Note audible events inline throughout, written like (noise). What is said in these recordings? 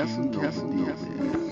やすに、やすに、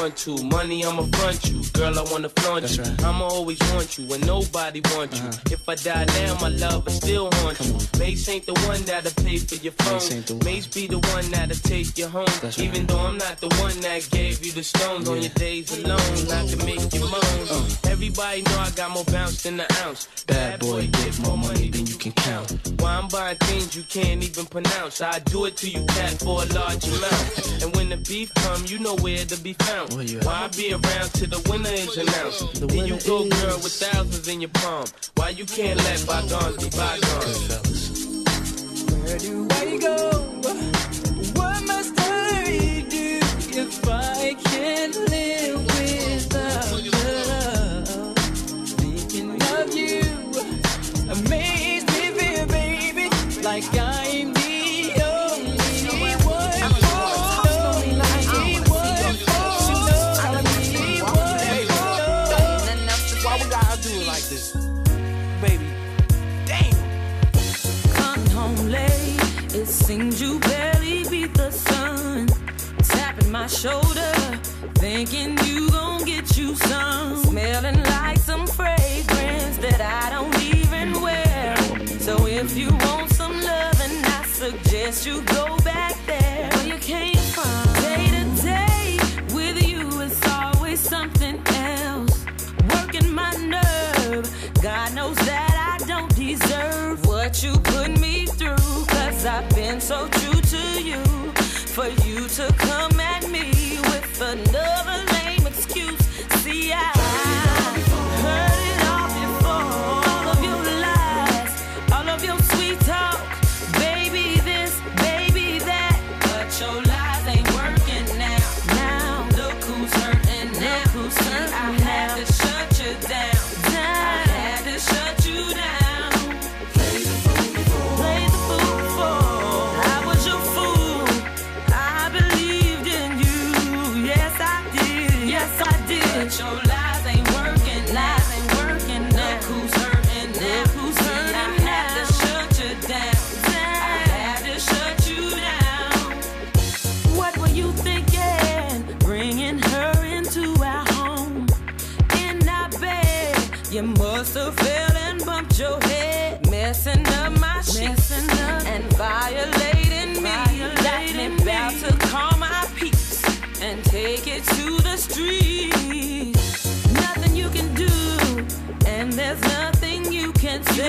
want to. Or all you want to. Money, I'ma front you. Girl, I wanna flaunt That's you. right. I'ma always want you when nobody wants you. Uh-huh. If I die now, my love will still haunt you. Mase ain't the one that'll pay for your phone. Mase ain't the one. Mase be the one that'll take you home. That's right. Even though I'm not the one that gave you the stones on your days alone, I can make you moan. Everybody know I got more bounce than an ounce. Uh. Bad boy, get more money than you can count. Why I'm buying things you can't even pronounce. I do it to you, cat, for a large amount. (laughs) And when the beef come, you know where to be found. Oh, Where you? Why I be around till the winner is announced? The then you go, is- girl, with thousands in your palm. Why you can't let bygones be bygones? fellas. Where do I go? What must I do if I can't live without love? Thinking of you amazes you go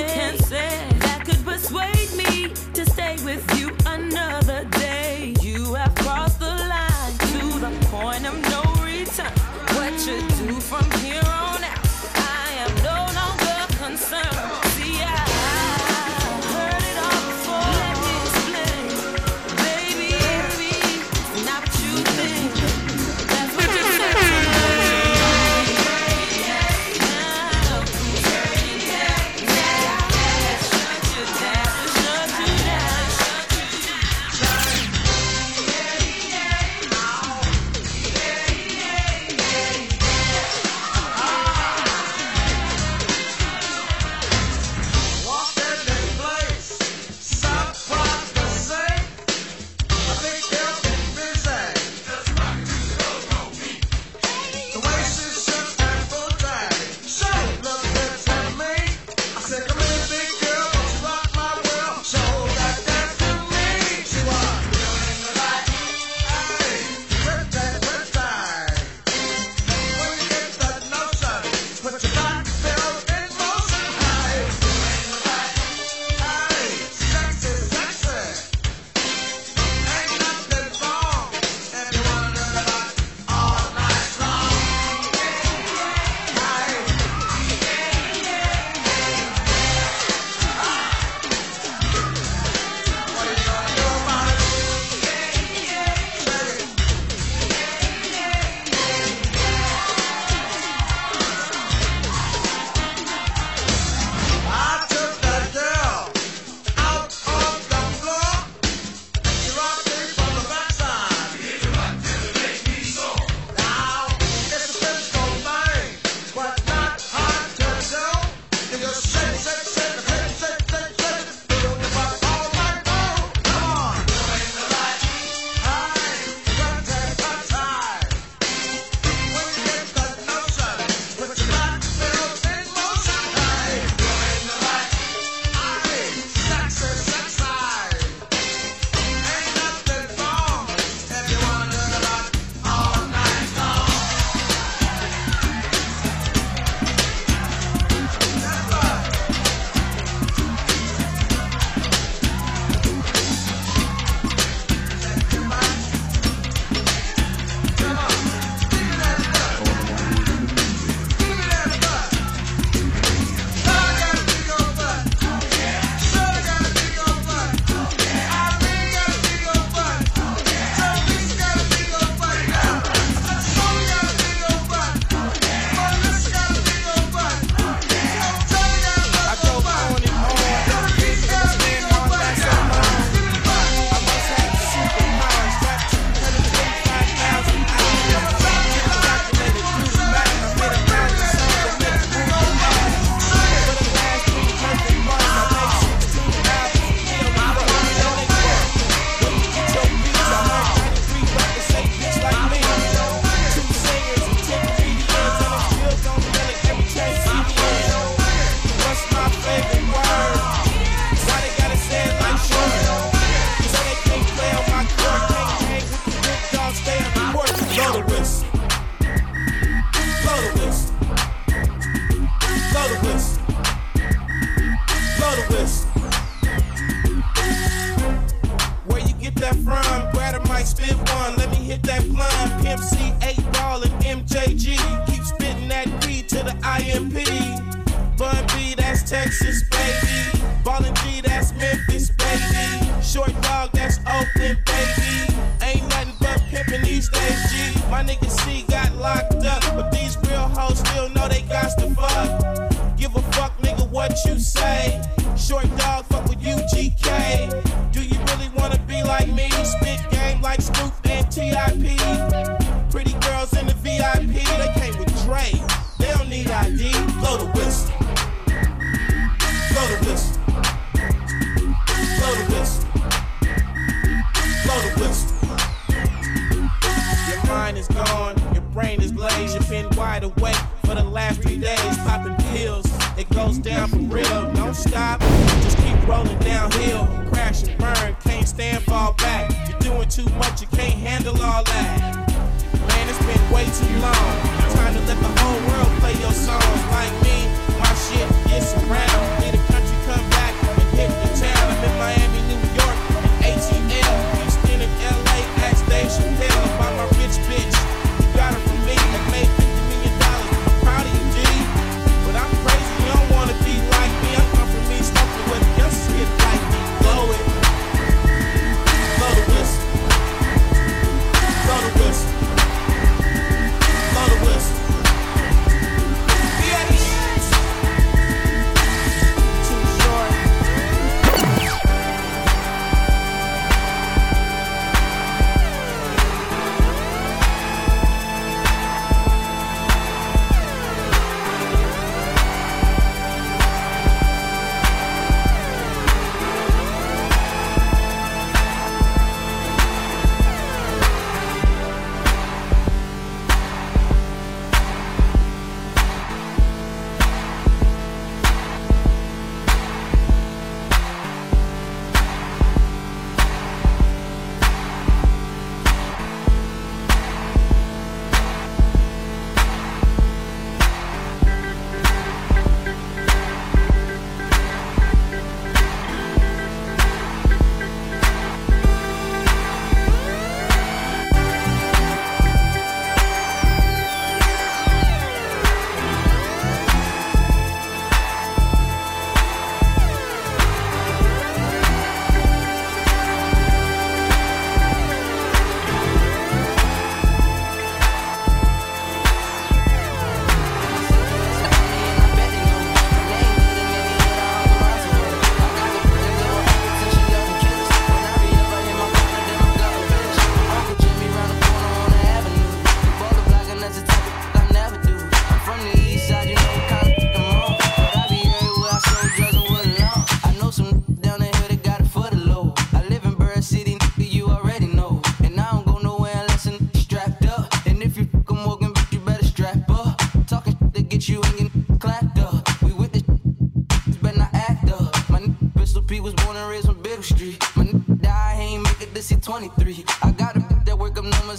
can IMP. Bun B, that's Texas, baby. Ballin' G, that's Memphis, baby. Short dog, that's Oakland, baby. Ain't nothing but pimpin' these days, G. My nigga C got locked up, but these real hoes still know they got to fuck. Give a fuck, nigga, what you say. Short dog, fuck with UGK. Do you really wanna be like me? Spit game like Snoop and TIP. Down for real. Don't stop, just keep rolling downhill. Crash and burn, can't stand, fall back. You're doing too much, you can't handle all that. Man, it's been way too long. Time to let the whole world play your songs. Like me,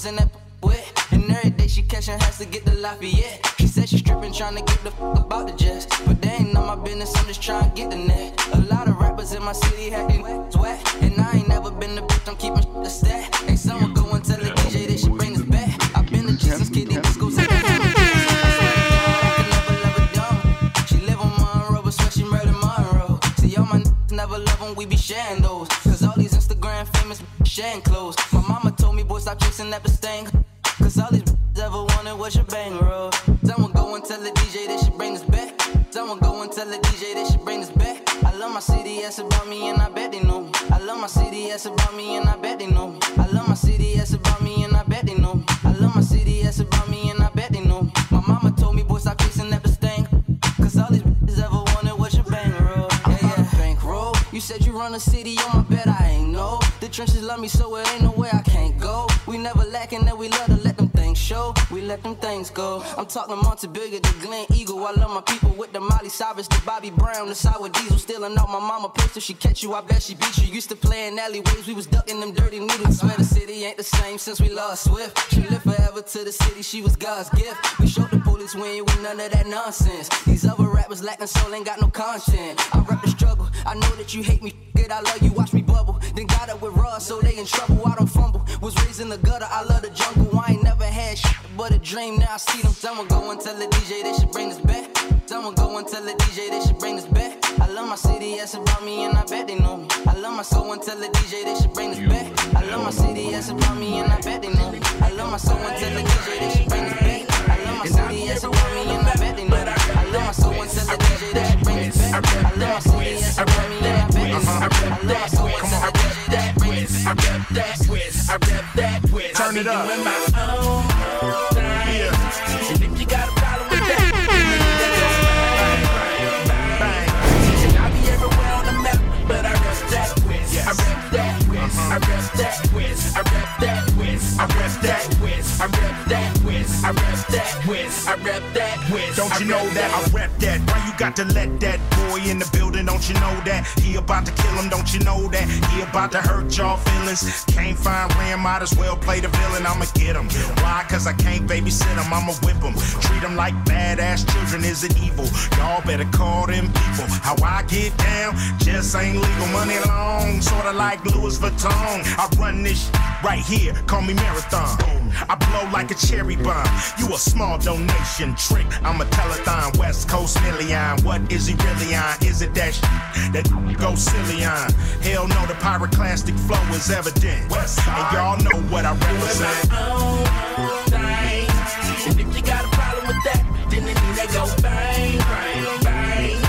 numbers in that wet. And every day she catching has to get the Lafayette. She said she stripping, trying to get the fuck about the jets. But they ain't none my business, I'm just trying to get the net. A lot of rappers in my city had their wet, wet. And I ain't never been the bitch, I'm keeping a stat. Ain't someone go and tell the DJ they should bring us back. I've been the Jesus kid, these discos at the she live on Monroe, but swear she murdered Monroe. See, all my niggas never love when we be sharing those. Instagram famous sharing clothes. My mama told me, boy, stop chasing that stain. Cause all these (laughs) ever wanted was your bang roll. Someone go and tell the DJ they should bring this back. Someone go and tell the DJ they should bring this back. I love my city, that's about me, and I bet they know me. I love my city, that's about me, and I bet they know me. I love my city, that's about me, and I bet they know me. I love my city, that's about me, and I bet they know me. My mama told me, boy, stop chasing that stain. Cause all these (laughs) ever wanted was your bankroll. Yeah, yeah. Bankroll. You said you run a city on my bed, I ain't know. Trenches love me, so it ain't no way I can't go. We never lacking that we love to let them show. We let them things go. I'm talking Montebello, the Glen Eagle. I love my people with the Molly Cyrus, the Bobby Brown, the sour diesel. Stealing out my mama pistol. She catch you, I bet she beat you. Used to play in alleyways, we was ducking them dirty needles. Swear the city ain't the same since we lost Swift. She lived forever to the city, she was God's gift. We showed the police we ain't with none of that nonsense. These other rappers lacking soul, ain't got no content. I rap the struggle, I know that you hate me. Good, I love you, watch me bubble. Then got up with Ross, so they in trouble. I don't fumble. Was raised in the gutter, I love the jungle. I ain't never had shit but a dream. Now I see them. Someone go and tell the DJ they should bring this back. Someone go and tell the DJ they should bring this back. I love my city, yes about me, and I bet they know me. I love my soul and tell the DJ they should bring this back. I love my city, yes about me, and I bet they know me. I love my soul and tell the DJ they should bring this back. I love my city, yes about me, and I bet they know me. I love my soul and tell the DJ they should bring this back. I love my city, yes about me, and I bet they know me. I love my soul and tell the DJ they should bring this back. I rep that. I rep that twist. Turn it I up. be doing my own thing. And if you got a I rep that twist. I rep that twist. I rep that twist. I rep that twist. I rep that twist. Don't you know that I rep that? Why you got to let that boy in the building? Don't you know that he about to kill him? Don't you know that he about to hurt y'all feelings? Can't find Ram, might as well play the villain. I'ma get him. Why? Cause I can't babysit him. I'ma whip him. Treat him like badass children. Is it evil? Y'all better call them people. How I get down just ain't legal. Money long, sorta like Louis Vuitton. I run this right here. Call me Marathon. I blow like a cherry bomb. You a small donation trick. I'm a telethon, West Coast million. What is he really on? Is it that that go silly on? Hell no, the pyroclastic flow is evident. And y'all know what I represent. And if you got a problem with that, then it mean they go bang, bang, bang.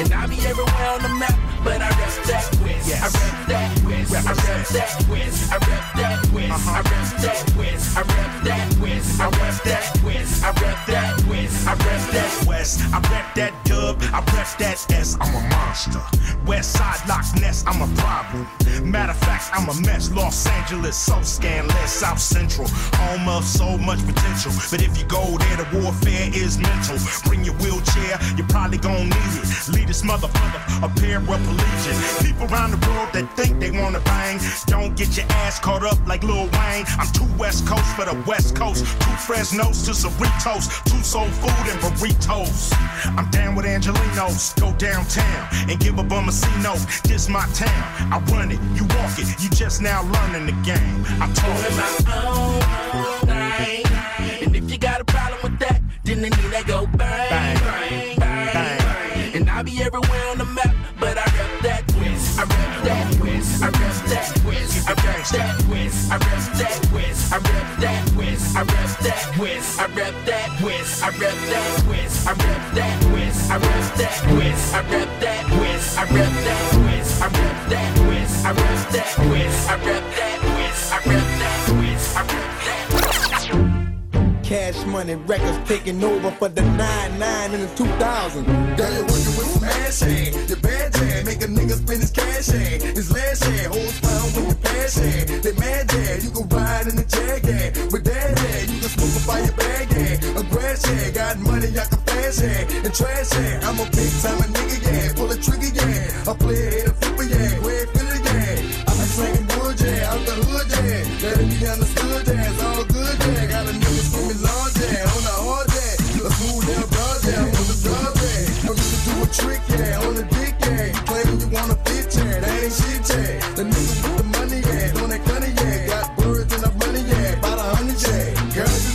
And I be everywhere on the map, but I rep that Yes. I rep that whiz. I rep that whiz. I rep that whiz. I rep that whiz. I rep that whiz. I rep that whiz. I rep that whiz. I rep that West, I rep that dub, I rep that S, I'm a monster. West side Loch Ness, I'm a problem. Matter of fact, I'm a mess. Los Angeles, so scandalous. South Central, home of so much potential. But if you go there, the warfare is mental. Bring your wheelchair, you probably gon' need it. Lead this motherfucker, a paraplegic. People around the world that think they wanna bang, don't get your ass caught up like Lil Wayne. I'm too West Coast for the West Coast. Two Fresnos to Cerritos, two soul food and burritos. I'm down with Angelinos, go downtown and give a bum a C note. This my town, I run it, you walk it, you just now learning the game. I told doing him. my own thing. And if you got a problem with that, then it mean they go bang, Bang, bang, bang. And I be everywhere on the map, but I rep that twist. I rep that. I rep that twist. I rep that twist. I rep that twist. I rep that twist. I rep that twist. I rep that twist. I rep that twist. I rep that twist. I rep that twist. I rep that twist. I rep that twist. I rep that twist. I rep that rep Cash Money Records taking over for the 9-9 in the 2000. Got you working with some make a nigga spend his cash hand. His last hand, holds pound with your pass hand. They mad jam, you can ride in the jag hand. With that hand, you can smoke a fire bag hand. A grass hand, got money, I can fast hand. And trash hand, I'm a big time a nigga, yeah. Pull a trigger, yeah. I play it a flipper, yeah. Go ahead, fill yeah. I be slanging wood, yeah. Out the hood, yeah. Let it be understood,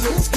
Let's go.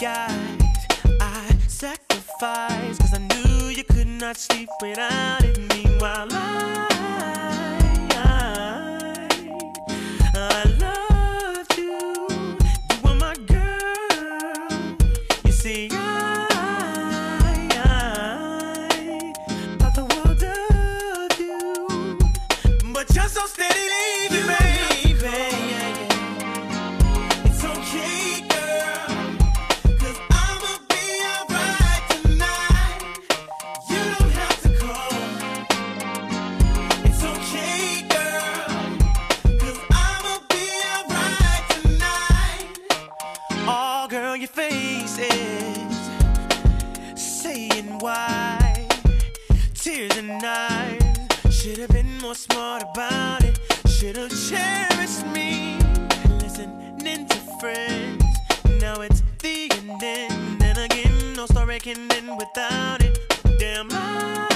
guys. I sacrificed Cause I knew you could not sleep without it. Meanwhile I, I, I friends. Now it's the ending. Then again, no story can end without it. Damn. I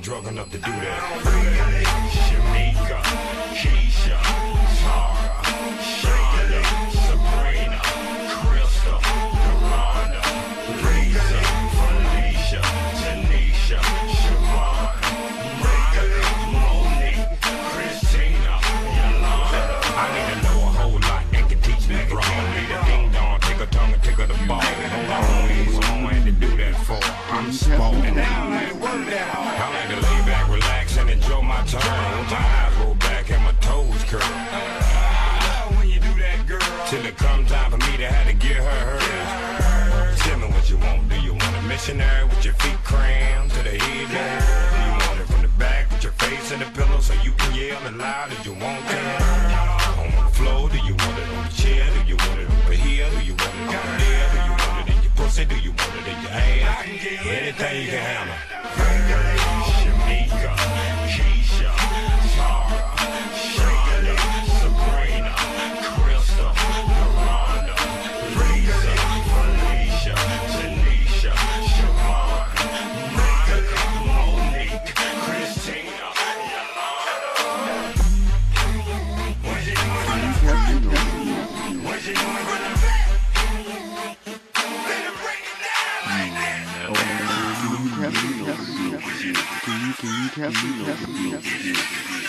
ain't drunk enough to do that. missionary with your feet crammed to the head down. You want it from the back with your face in the pillow so you can yell as loud as you want to. On the floor, do you want it on the chair? Do you want it over here? Do you want it over there? Do you want it in your pussy? Do you want it in your ass? Anything you can handle. Camping, camping, camping.